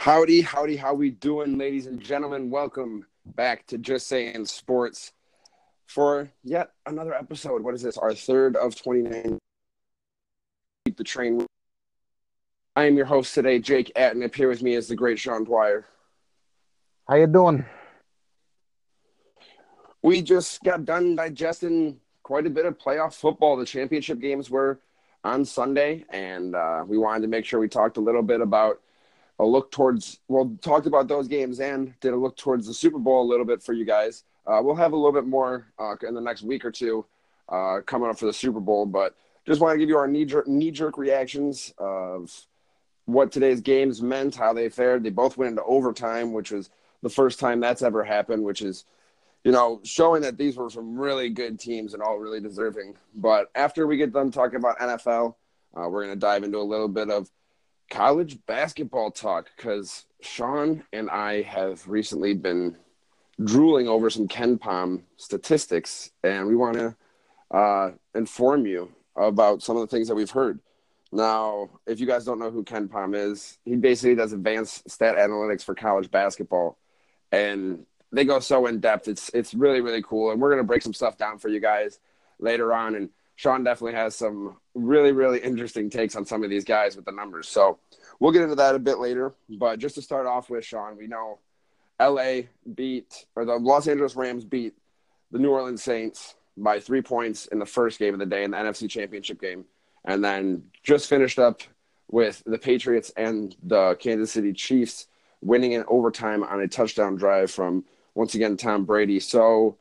Howdy, howdy, how we doing, ladies and gentlemen? Welcome back to Just Saying Sports for yet another episode. What is this? Our third of 29. Keep the train. I am your host today, Jake Atten. Up here with me is the great Sean Dwyer. How you doing? We just got done digesting quite a bit of playoff football. The championship games were on Sunday, and uh, we wanted to make sure we talked a little bit about a look towards well talked about those games and did a look towards the super bowl a little bit for you guys. Uh, we'll have a little bit more uh, in the next week or two uh, coming up for the super bowl but just want to give you our knee-jerk, knee-jerk reactions of what today's games meant how they fared. They both went into overtime which was the first time that's ever happened which is you know showing that these were some really good teams and all really deserving. But after we get done talking about nfl uh, we're going to dive into a little bit of college basketball talk because Sean and I have recently been drooling over some KenPom statistics, and we want to uh, inform you about some of the things that we've heard. Now, if you guys don't know who KenPom is, he basically does advanced stat analytics for college basketball, and they go so in depth. It's it's really really cool, and we're gonna break some stuff down for you guys later on, and Sean definitely has some really, really interesting takes on some of these guys with the numbers. So we'll get into that a bit later. But just to start off with, Sean, we know LA beat, or the Los Angeles Rams beat the New Orleans Saints by three points in the first game of the day in the NFC Championship game. And then just finished up with the Patriots and the Kansas City Chiefs winning in overtime on a touchdown drive from, once again, Tom Brady. So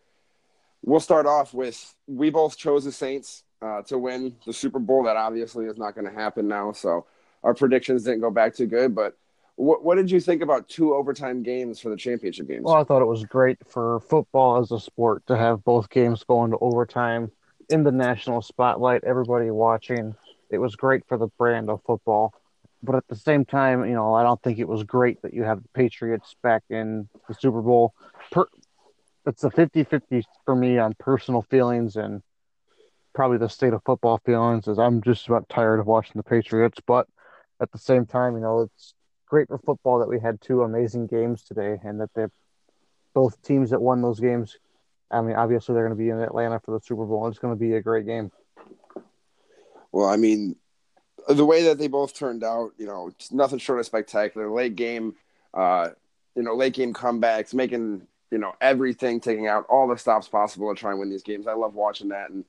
we'll start off with we both chose the Saints uh, to win the Super Bowl. That obviously is not going to happen now. So our predictions didn't go back too good. But what, what did you think about two overtime games for the championship games? Well, I thought it was great for football as a sport to have both games go into overtime in the national spotlight, everybody watching. It was great for the brand of football. But at the same time, you know, I don't think it was great that you have the Patriots back in the Super Bowl. Per- it's a 50 50 for me on personal feelings and probably the state of football feelings is I'm just about tired of watching the Patriots, but at the same time, you know, it's great for football that we had two amazing games today and that they both teams that won those games. I mean, obviously they're going to be in Atlanta for the Super Bowl. It's going to be a great game. Well, I mean, the way that they both turned out, you know, nothing short of spectacular. Late game, uh, you know, late game comebacks, making you know everything, taking out all the stops possible to try and win these games. I love watching that, and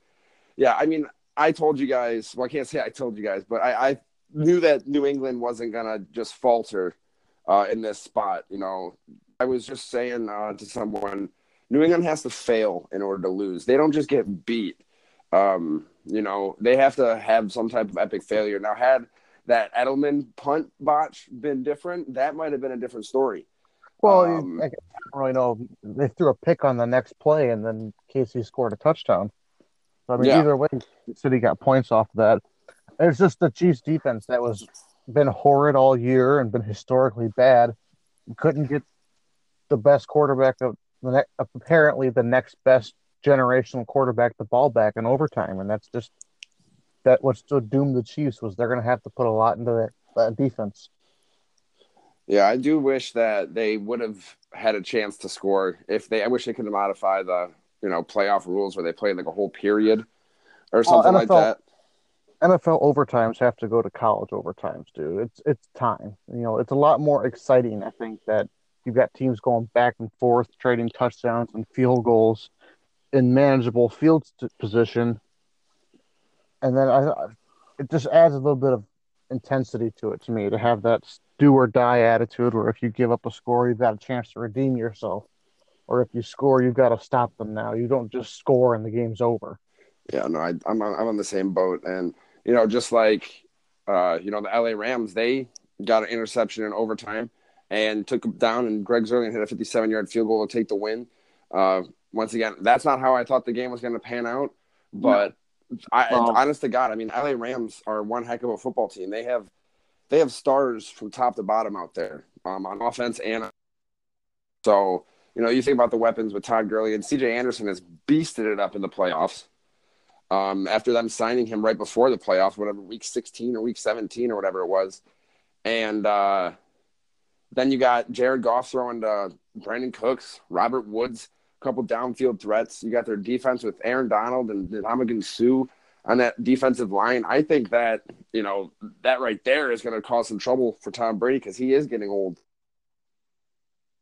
yeah, I mean, I told you guys. Well, I can't say I told you guys, but I, I knew that New England wasn't gonna just falter uh, in this spot. You know, I was just saying uh, to someone, New England has to fail in order to lose. They don't just get beat. Um, you know, they have to have some type of epic failure. Now, had that Edelman punt botch been different, that might have been a different story. Well, um, I don't really know. They threw a pick on the next play, and then KC scored a touchdown. So, I mean, yeah. either way, City got points off of that. It's just the Chiefs defense that was been horrid all year and been historically bad. Couldn't get the best quarterback of the ne- apparently the next best generational quarterback the ball back in overtime, and that's just that what's to doom the Chiefs was they're going to have to put a lot into that, that defense. Yeah, I do wish that they would have had a chance to score. If they, I wish they could modify the you know playoff rules where they play like a whole period or something well, NFL, like that. NFL overtimes have to go to college overtimes, dude. It's it's time. You know, it's a lot more exciting. I think that you've got teams going back and forth, trading touchdowns and field goals in manageable field position, and then I, it just adds a little bit of intensity to it to me to have that do or die attitude where if you give up a score, you've got a chance to redeem yourself or if you score, you've got to stop them now. You don't just score and the game's over. Yeah, no, I, am on, I'm on the same boat, and you know, just like uh, you know, the LA Rams, they got an interception in overtime and took them down, and Greg Zuerlein hit a 57 yard field goal to take the win. Uh, once again, that's not how I thought the game was going to pan out, but no. I, well, honest to God, I mean, LA Rams are one heck of a football team. They have they have stars from top to bottom out there um, on offense and so you know, you think about the weapons with Todd Gurley and CJ Anderson has beasted it up in the playoffs. Um, after them signing him right before the playoffs, whatever week 16 or week 17 or whatever it was, and uh, then you got Jared Goff throwing to Brandin Cooks, Robert Woods, a couple downfield threats. You got their defense with Aaron Donald and Ndamukong Suh on that defensive line. I think that, you know, that right there is going to cause some trouble for Tom Brady because he is getting old.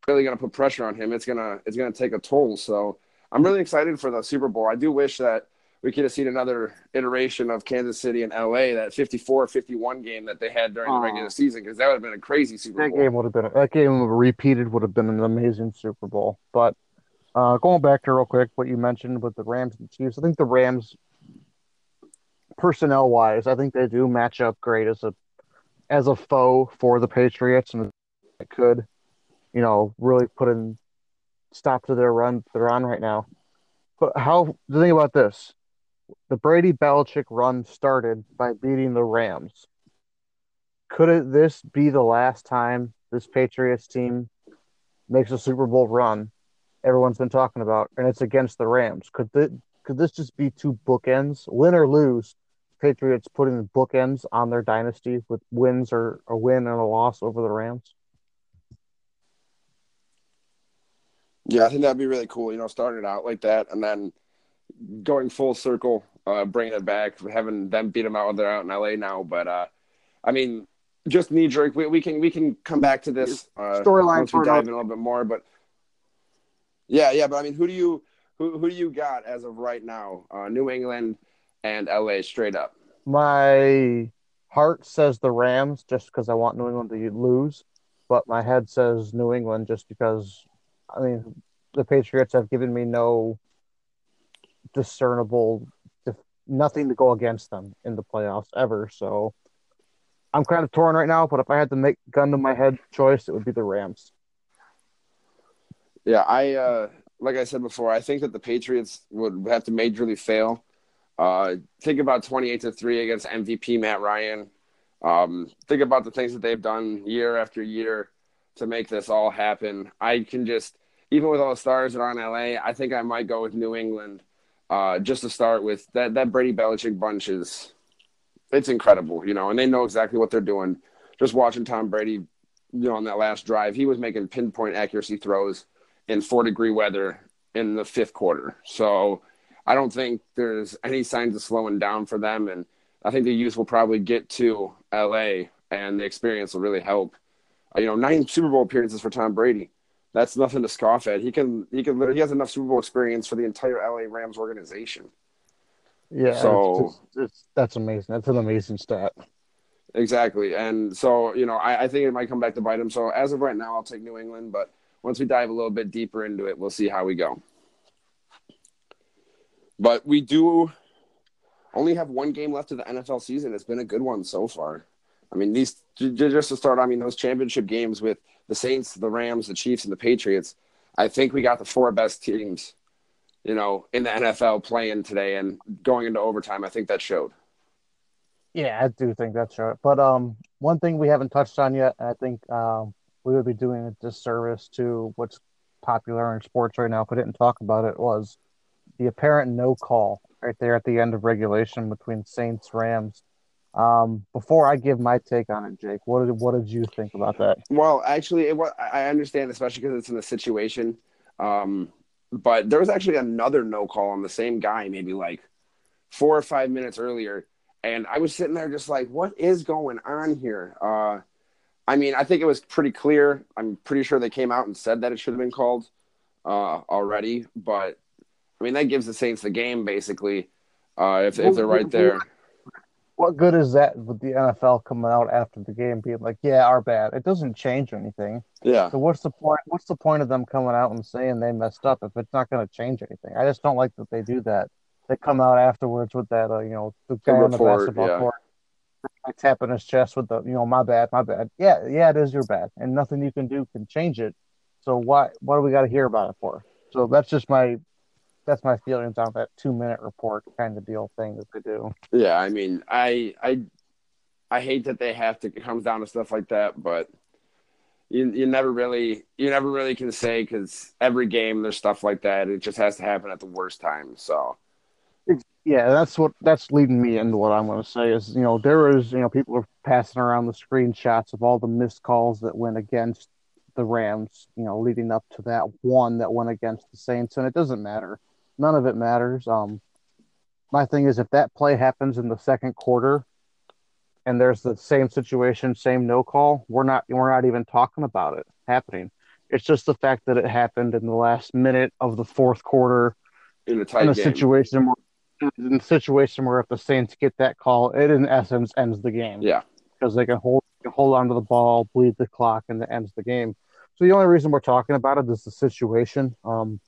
Really going to put pressure on him. It's going to it's going to take a toll. So I'm really excited for the Super Bowl. I do wish that we could have seen another iteration of Kansas City and LA, that 54-51 game that they had during the regular season, because that would have been a crazy Super that Bowl. That game would have been that game repeated would have been an amazing Super Bowl. But uh, going back to real quick what you mentioned with the Rams and Chiefs, I think the Rams personnel wise, I think they do match up great as a as a foe for the Patriots, and it could, you know, really put in stop to their run they're on right now. But how the thing about this, the Brady Belichick run started by beating the Rams. Could it, this be the last time this Patriots team makes a Super Bowl run? Everyone's been talking about, and it's against the Rams. Could the, could this just be two bookends, win or lose? Patriots putting bookends on their dynasty with wins or a win and a loss over the Rams? Yeah, I think that'd be really cool. You know, starting it out like that and then going full circle, uh, bringing it back, having them beat them out. when They're out in LA now, but uh, I mean, just knee jerk. We, we can we can come back to this uh, storyline once we dive in a little bit more. But yeah, yeah. But I mean, who do you who who do you got as of right now? Uh, New England and LA straight up. My heart says the Rams just because I want New England to lose, but my head says New England just because I mean the Patriots have given me no discernible nothing to go against them in the playoffs ever. So I'm kind of torn right now, but if I had to make gun to my head choice, it would be the Rams. Yeah, I uh, like I said before, I think that the Patriots would have to majorly fail. Uh, think about 28 to 3 against MVP Matt Ryan. Um, think about the things that they've done year after year to make this all happen. I can just, even with all the stars that are in LA, I think I might go with New England uh, just to start with. That, that Brady Belichick bunch is, it's incredible, you know, and they know exactly what they're doing. Just watching Tom Brady, you know, on that last drive, he was making pinpoint accuracy throws in four degree weather in the fifth quarter. So I don't think there's any signs of slowing down for them. And I think the youth will probably get to LA and the experience will really help. You know, nine Super Bowl appearances for Tom Brady. That's nothing to scoff at. He can, he can, he has enough Super Bowl experience for the entire LA Rams organization. Yeah. So it's, it's, it's, that's amazing. That's an amazing stat. Exactly. And so, you know, I, I think it might come back to bite him. So as of right now, I'll take New England, but once we dive a little bit deeper into it, we'll see how we go. But we do only have one game left of the NFL season. It's been a good one so far. I mean, these just to start. I mean, those championship games with the Saints, the Rams, the Chiefs, and the Patriots. I think we got the four best teams, you know, in the NFL playing today and going into overtime. I think that showed. Yeah, I do think that showed. But um, one thing we haven't touched on yet, I think um, we would be doing a disservice to what's popular in sports right now if we didn't talk about it. Was the apparent no call right there at the end of regulation between Saints Rams. Um, before I give my take on it, Jake, what did what did you think about that? Well, actually, it, was, I understand, especially because it's in the situation. Um, but there was actually another no call on the same guy, maybe like four or five minutes earlier, and I was sitting there just like, what is going on here? Uh, I mean, I think it was pretty clear. I'm pretty sure they came out and said that it should have been called uh, already, but I mean, that gives the Saints the game basically uh, if, if they're right there. What good is that with the NFL coming out after the game being like, "Yeah, our bad"? It doesn't change anything. Yeah. So what's the point? What's the point of them coming out and saying they messed up if it's not going to change anything? I just don't like that they do that. They come out afterwards with that, uh, you know, the guy the report, on the basketball yeah. court tapping his chest with the, you know, my bad, my bad. Yeah, yeah, it is your bad, and nothing you can do can change it. So why, what do we got to hear about it for? So that's just my that's my feelings on that two minute report kind of deal thing that they do. Yeah, I mean, I I I hate that they have to. It comes down to stuff like that, but you you never really you never really can say because every game there's stuff like that. It just has to happen at the worst time. So. Yeah, that's what that's leading me into what I'm going to say is you know there is you know people are passing around the screenshots of all the missed calls that went against the Rams, you know, leading up to that one that went against the Saints, and it doesn't matter. None of it matters. Um, my thing is, if that play happens in the second quarter, and there's the same situation, same no call, we're not we're not even talking about it happening. It's just the fact that it happened in the last minute of the fourth quarter in a tight in a game. situation where in a situation where if the Saints get that call, it in essence ends the game. Yeah. Because they can hold can hold on to the ball, bleed the clock, and it ends the game. So the only reason we're talking about it is the situation. Um,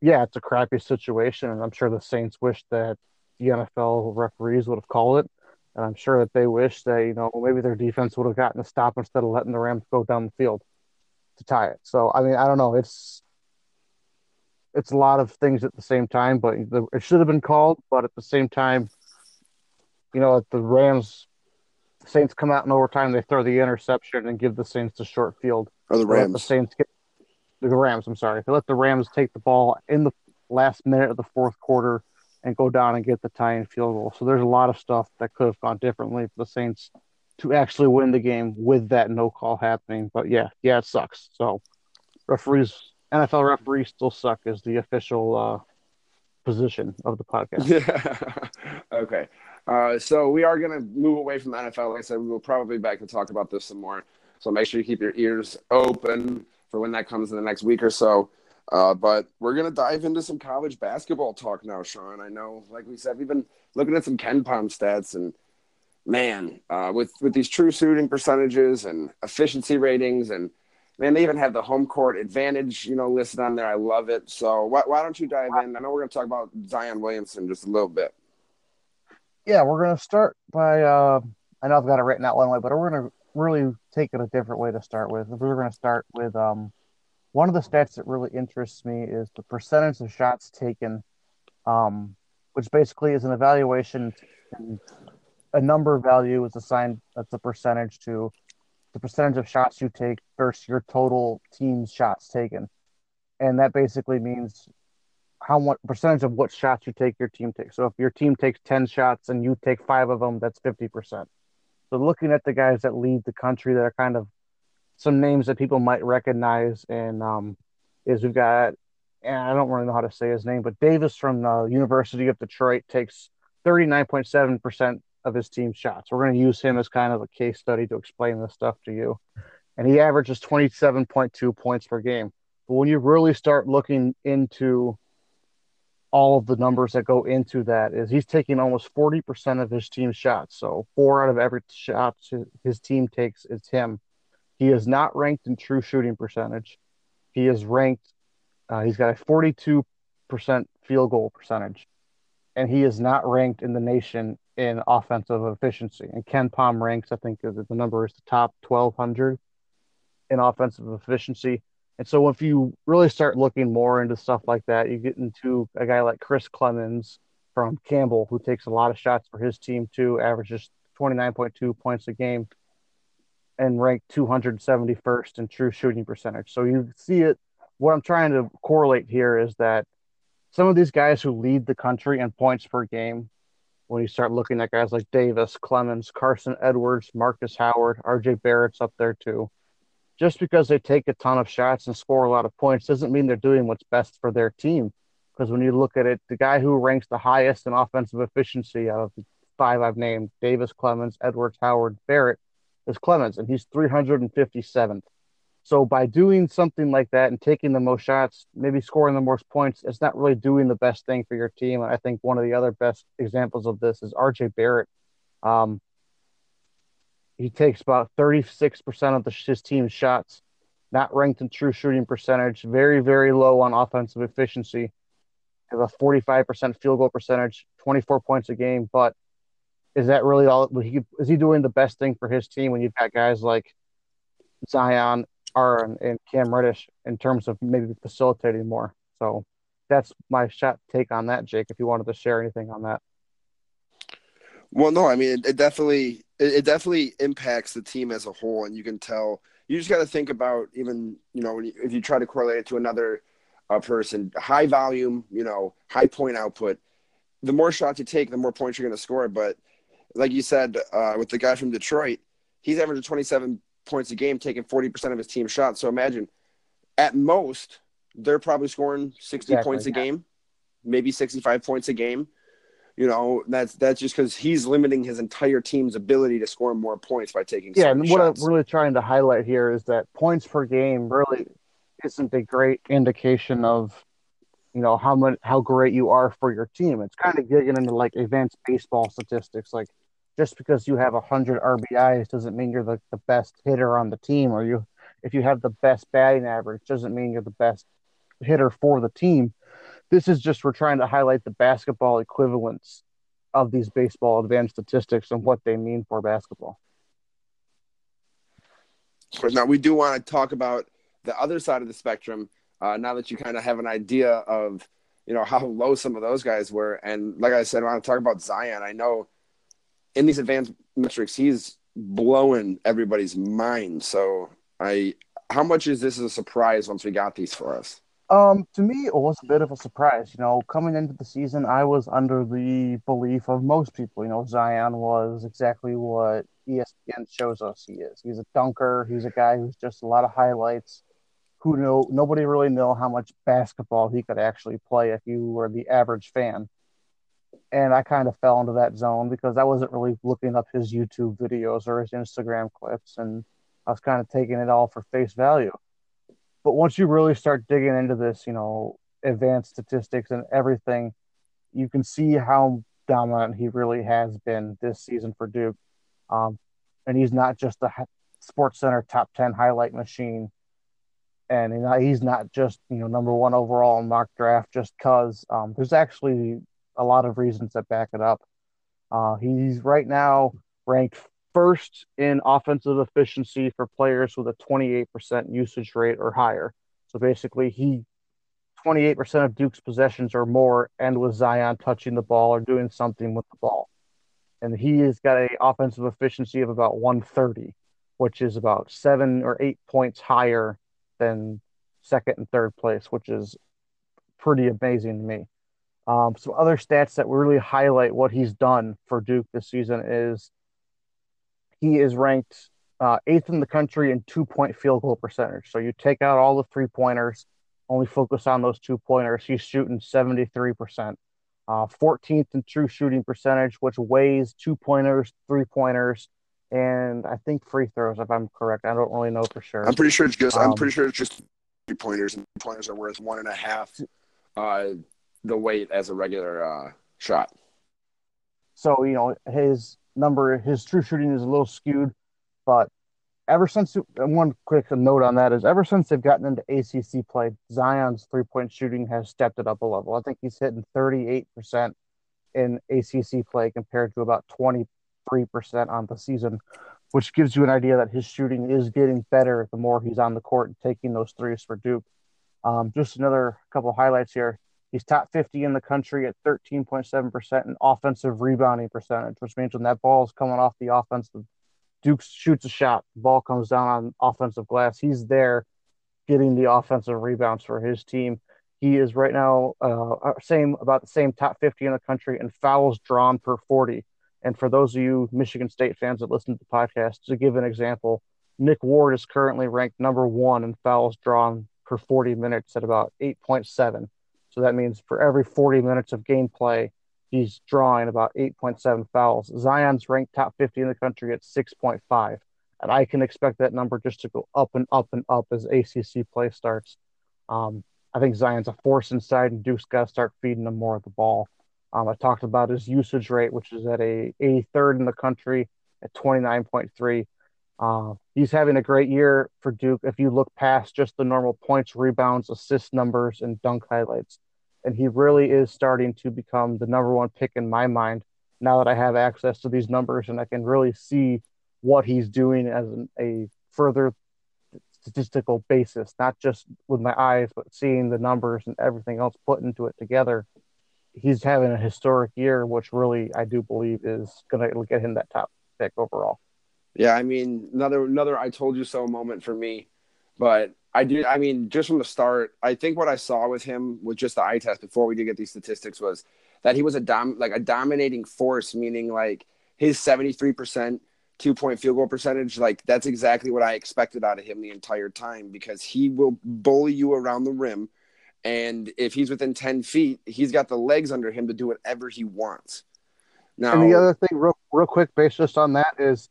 yeah, it's a crappy situation, and I'm sure the Saints wish that the NFL referees would have called it, and I'm sure that they wish that you know maybe their defense would have gotten a stop instead of letting the Rams go down the field to tie it. So I mean, I don't know. It's it's a lot of things at the same time, but the, it should have been called. But at the same time, you know, at the Rams Saints come out in overtime, they throw the interception and give the Saints the short field. Or the Rams. The Saints get the Rams. I'm sorry. They let the Rams take the ball in the last minute of the fourth quarter and go down and get the tying field goal. So there's a lot of stuff that could have gone differently for the Saints to actually win the game with that no call happening. But yeah, yeah, it sucks. So referees, NFL referees still suck as the official uh, position of the podcast. Yeah. okay. Uh, so we are going to move away from the NFL. Like I said, we will probably back to talk about this some more. So make sure you keep your ears open for when that comes in the next week or so. Uh, but we're to dive into some college basketball talk now, Sean. I know, like we said, we've been looking at some KenPom stats, and man, uh, with with these true shooting percentages and efficiency ratings, and man, they even have the home court advantage, you know, listed on there. I love it. So why, why don't you dive in? I know we're to talk about Zion Williamson just a little bit. yeah, we're gonna start by. Uh, I know I've got it written out one way, but we're gonna really take it a different way to start with. We're gonna start with um, one of the stats that really interests me is the percentage of shots taken, um, which basically is an evaluation. A number value is assigned. That's a percentage to the percentage of shots you take versus your total team's shots taken, and that basically means how much percentage of what shots you take your team takes. So if your team takes 10 shots and you take five of them, that's 50%. So looking at the guys that lead the country that are kind of some names that people might recognize and um, is we've got, and I don't really know how to say his name, but Davis from the University of Detroit takes 39.7% of his team's shots. We're going to use him as kind of a case study to explain this stuff to you. And he averages 27.2 points per game. But when you really start looking into all of the numbers that go into that is he's taking almost 40% of his team's shots. So four out of every shot his team takes is him. He is not ranked in true shooting percentage. He is ranked, uh, he's got a 42% field goal percentage. And he is not ranked in the nation in offensive efficiency. And KenPom ranks, I think the number is the top 1200 in offensive efficiency. And so if you really start looking more into stuff like that, you get into a guy like Chris Clemons from Campbell, who takes a lot of shots for his team too, averages 29.2 points a game and ranked 271st in true shooting percentage. So you see it. What I'm trying to correlate here is that some of these guys who lead the country in points per game, when you start looking at guys like Davis, Clemons, Carson Edwards, Marcus Howard, RJ Barrett's up there too just because they take a ton of shots and score a lot of points doesn't mean they're doing what's best for their team. Because when you look at it, the guy who ranks the highest in offensive efficiency out of the five I've named, Davis, Clemons, Edwards, Howard, Barrett, is Clemons, and he's 357th. So by doing something like that and taking the most shots, maybe scoring the most points, it's not really doing the best thing for your team. And I think one of the other best examples of this is RJ Barrett. Um, he takes about 36% of the, his team's shots, not ranked in true shooting percentage, very, very low on offensive efficiency. Have a 45% field goal percentage, 24 points a game. But is that really all? He, Is he doing the best thing for his team when you've got guys like Zion, Aaron, and Cam Reddish in terms of maybe facilitating more? So that's my shot take on that, Jake. If you wanted to share anything on that. Well, no, I mean it definitely it, it, definitely impacts the team as a whole, and you can tell. You just got to think about even you know you, if you try to correlate it to another uh, person, high volume, you know, high point output. The more shots you take, the more points you're going to score. But like you said, uh, with the guy from Detroit, he's averaging 27 points a game, taking 40% of his team shots. So imagine at most, they're probably scoring 60 exactly, points a yeah. game, maybe 65 points a game. You know, that's that's just because he's limiting his entire team's ability to score more points by taking. Yeah, and what shots. I'm really trying to highlight here is that points per game really isn't a great indication of, you know, how much how great you are for your team. It's kind of getting into like advanced baseball statistics, like just because you have 100 RBIs doesn't mean you're the, the best hitter on the team, or you if you have the best batting average doesn't mean you're the best hitter for the team. This is just we're trying to highlight the basketball equivalents of these baseball advanced statistics and what they mean for basketball. Of course, now we do want to talk about the other side of the spectrum. Uh, now that you kind of have an idea of you know how low some of those guys were, and like I said, I want to talk about Zion. I know in these advanced metrics, he's blowing everybody's mind. So I, how much is this a surprise once we got these for us? Um, to me, it was a bit of a surprise. You know, coming into the season, I was under the belief of most people. You know, Zion was exactly what ESPN shows us he is. He's a dunker. He's a guy who's just a lot of highlights. Who know? Nobody really know how much basketball he could actually play if you were the average fan and I kind of fell into that zone because I wasn't really looking up his YouTube videos or his Instagram clips, and I was kind of taking it all for face value. But once you really start digging into this, you know, advanced statistics and everything, you can see how dominant he really has been this season for Duke. Um, and he's not just a SportsCenter top 10 highlight machine. And he's not just, you know, number one overall in mock draft just because um, there's actually a lot of reasons that back it up. Uh, he's right now ranked first in offensive efficiency for players with a 28% usage rate or higher. So basically, he 28% of Duke's possessions or more end with Zion touching the ball or doing something with the ball. And he has got a offensive efficiency of about 130, which is about seven or eight points higher than second and third place, which is pretty amazing to me. Um, some other stats that really highlight what he's done for Duke this season is he is ranked uh, eighth in the country in two point field goal percentage. So you take out all the three pointers, only focus on those two pointers. He's shooting 73%. Uh, 14th in true shooting percentage, which weighs two pointers, three pointers, and I think free throws, if I'm correct. I don't really know for sure. I'm pretty sure it's just. Um, I'm pretty sure it's just three pointers, and pointers are worth one and a half. Uh, the weight as a regular uh, shot. So you know his number, his true shooting is a little skewed, but ever since one quick note on that is ever since they've gotten into ACC play, Zion's three point shooting has stepped it up a level. I think he's hitting thirty eight percent in ACC play compared to about twenty three percent on the season, which gives you an idea that his shooting is getting better the more he's on the court and taking those threes for Duke. Um, just another couple highlights here. He's top 50 in the country at 13.7% in offensive rebounding percentage, which means when that ball is coming off the offensive, Duke shoots a shot, ball comes down on offensive glass. He's there getting the offensive rebounds for his team. He is right now uh, uh same about the same top 50 in the country in fouls drawn per 40. And for those of you Michigan State fans that listen to the podcast, to give an example, Nick Ward is currently ranked number one in fouls drawn per 40 minutes at about 8.7. So that means for every 40 minutes of gameplay, he's drawing about 8.7 fouls. Zion's ranked top 50 in the country at 6.5. And I can expect that number just to go up and up and up as ACC play starts. Um, I think Zion's a force inside, and Duke's got to start feeding him more of the ball. Um, I talked about his usage rate, which is at a 83rd in the country at 29.3. Uh, he's having a great year for Duke if you look past just the normal points, rebounds, assist numbers, and dunk highlights. And he really is starting to become the number one pick in my mind now that I have access to these numbers and I can really see what he's doing as an, a further statistical basis, not just with my eyes, but seeing the numbers and everything else put into it together. He's having a historic year, which really I do believe is going to get him that top pick overall. Yeah, I mean, another another I told you so moment for me, but I do. I mean, just from the start, I think what I saw with him with just the eye test before we did get these statistics was that he was a dom like a dominating force, meaning like his seventy three percent two point field goal percentage. Like that's exactly what I expected out of him the entire time because he will bully you around the rim. And if he's within 10 feet, he's got the legs under him to do whatever he wants. Now, and the other thing, real, real quick, based just on that, is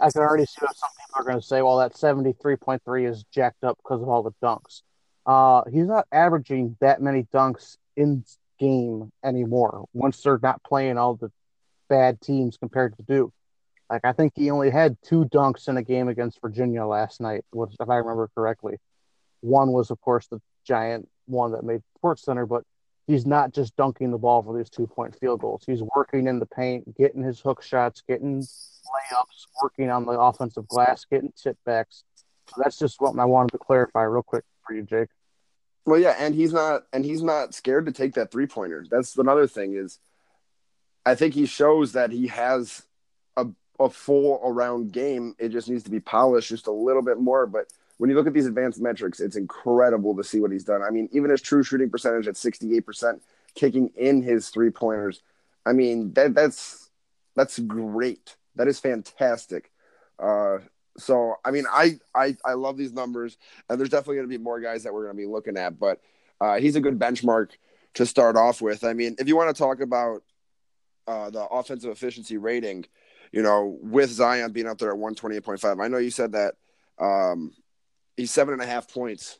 I can already see what some people are going to say. Well, that 73.3 is jacked up because of all the dunks. Uh, he's not averaging that many dunks in game anymore once they're not playing all the bad teams compared to Duke. Like I think he only had two dunks in a game against Virginia last night, if I remember correctly. One was, of course, the giant one that made SportsCenter, but he's not just dunking the ball for these two point field goals. He's working in the paint, getting his hook shots, getting layups, working on the offensive glass, getting tip backs. So that's just what I wanted to clarify real quick for you, Jake. Well, yeah, and he's not and he's not scared to take that three pointer. That's another thing is I think he shows that he has a a full around game. It just needs to be polished just a little bit more. But when you look at these advanced metrics, it's incredible to see what he's done. I mean, even his true shooting percentage at 68%, kicking in his three pointers. I mean, that that's that's great. That is fantastic. Uh, so I mean, I, I I love these numbers, and there's definitely going to be more guys that we're going to be looking at. But uh, he's a good benchmark to start off with. I mean, if you want to talk about uh, the offensive efficiency rating, you know, with Zion being up there at 128.5, I know you said that um, he's seven and a half points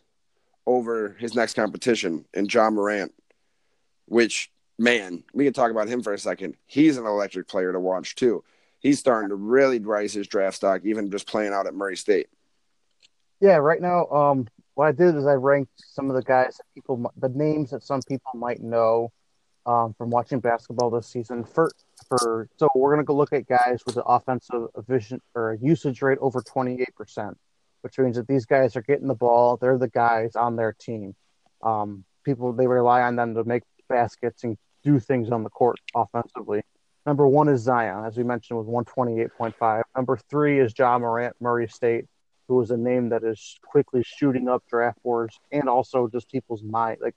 over his next competition in John Morant, which man, we can talk about him for a second. He's an electric player to watch too. He's starting to really rise his draft stock, even just playing out at Murray State. Yeah, right now, um, what I did is I ranked some of the guys that people, the names that some people might know um, from watching basketball this season. For for so we're gonna go look at guys with an offensive vision or usage rate over twenty eight percent, which means that these guys are getting the ball. They're the guys on their team. Um, people they rely on them to make baskets and do things on the court offensively. Number one is Zion, as we mentioned, with 128.5. Number three is Ja Morant, Murray State, who is a name that is quickly shooting up draft boards and also just people's mind. Like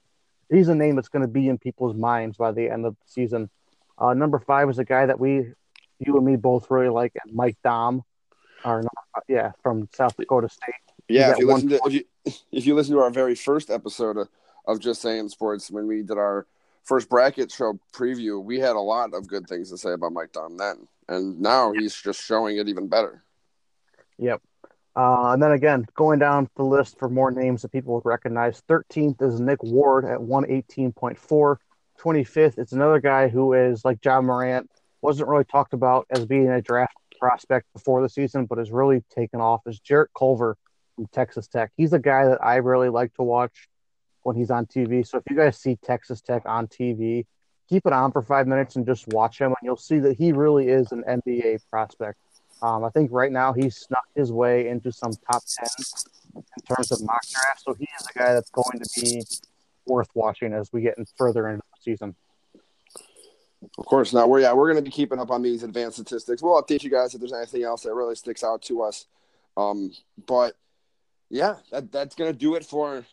he's a name that's going to be in people's minds by the end of the season. Uh, number five is a guy that we, you and me both really like, Mike Daum, or yeah, from South Dakota State. Yeah, if you listen to if you if you listen to our very first episode of, of Just Saying Sports when we did our first bracket show preview, we had a lot of good things to say about Mike Daum then, and now he's just showing it even better. Yep. Uh, and then again, going down the list for more names that people would recognize. 13th is Nick Ward at 118.4. 25th, it's another guy who is like John Morant, wasn't really talked about as being a draft prospect before the season, but has really taken off. Is Jarrett Culver from Texas Tech. He's a guy that I really like to watch when he's on TV. So if you guys see Texas Tech on TV, keep it on for five minutes and just watch him, and you'll see that he really is an NBA prospect. Um, I think right now he's snuck his way into some top 10 in terms of mock draft. So he is a guy that's going to be worth watching as we get in further into the season. Of course. Now we're yeah we're going to be keeping up on these advanced statistics. We'll update you guys if there's anything else that really sticks out to us. Um, but yeah, that that's going to do it for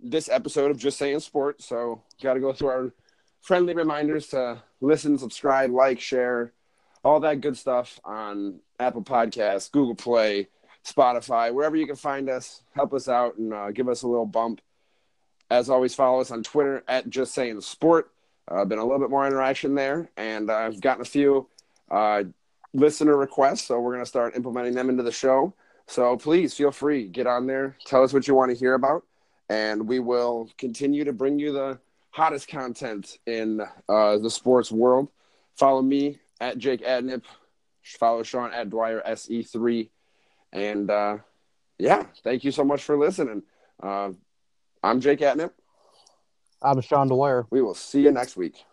this episode of Just Saying Sports. So got to go through our friendly reminders to listen, subscribe, like, share, all that good stuff on Apple Podcasts, Google Play, Spotify, wherever you can find us. Help us out and uh, give us a little bump. As always, follow us on Twitter at Just Saying Sport. Uh, been a little bit more interaction there, and I've gotten a few uh, listener requests, so we're going to start implementing them into the show. So please feel free, get on there, tell us what you want to hear about, and we will continue to bring you the hottest content in uh, the sports world. Follow me at Jake Adnip. Follow Sean at Dwyer SE3. And uh, yeah, thank you so much for listening. Uh, I'm Jake Adnip. I'm Sean Dwyer. We will see you next week.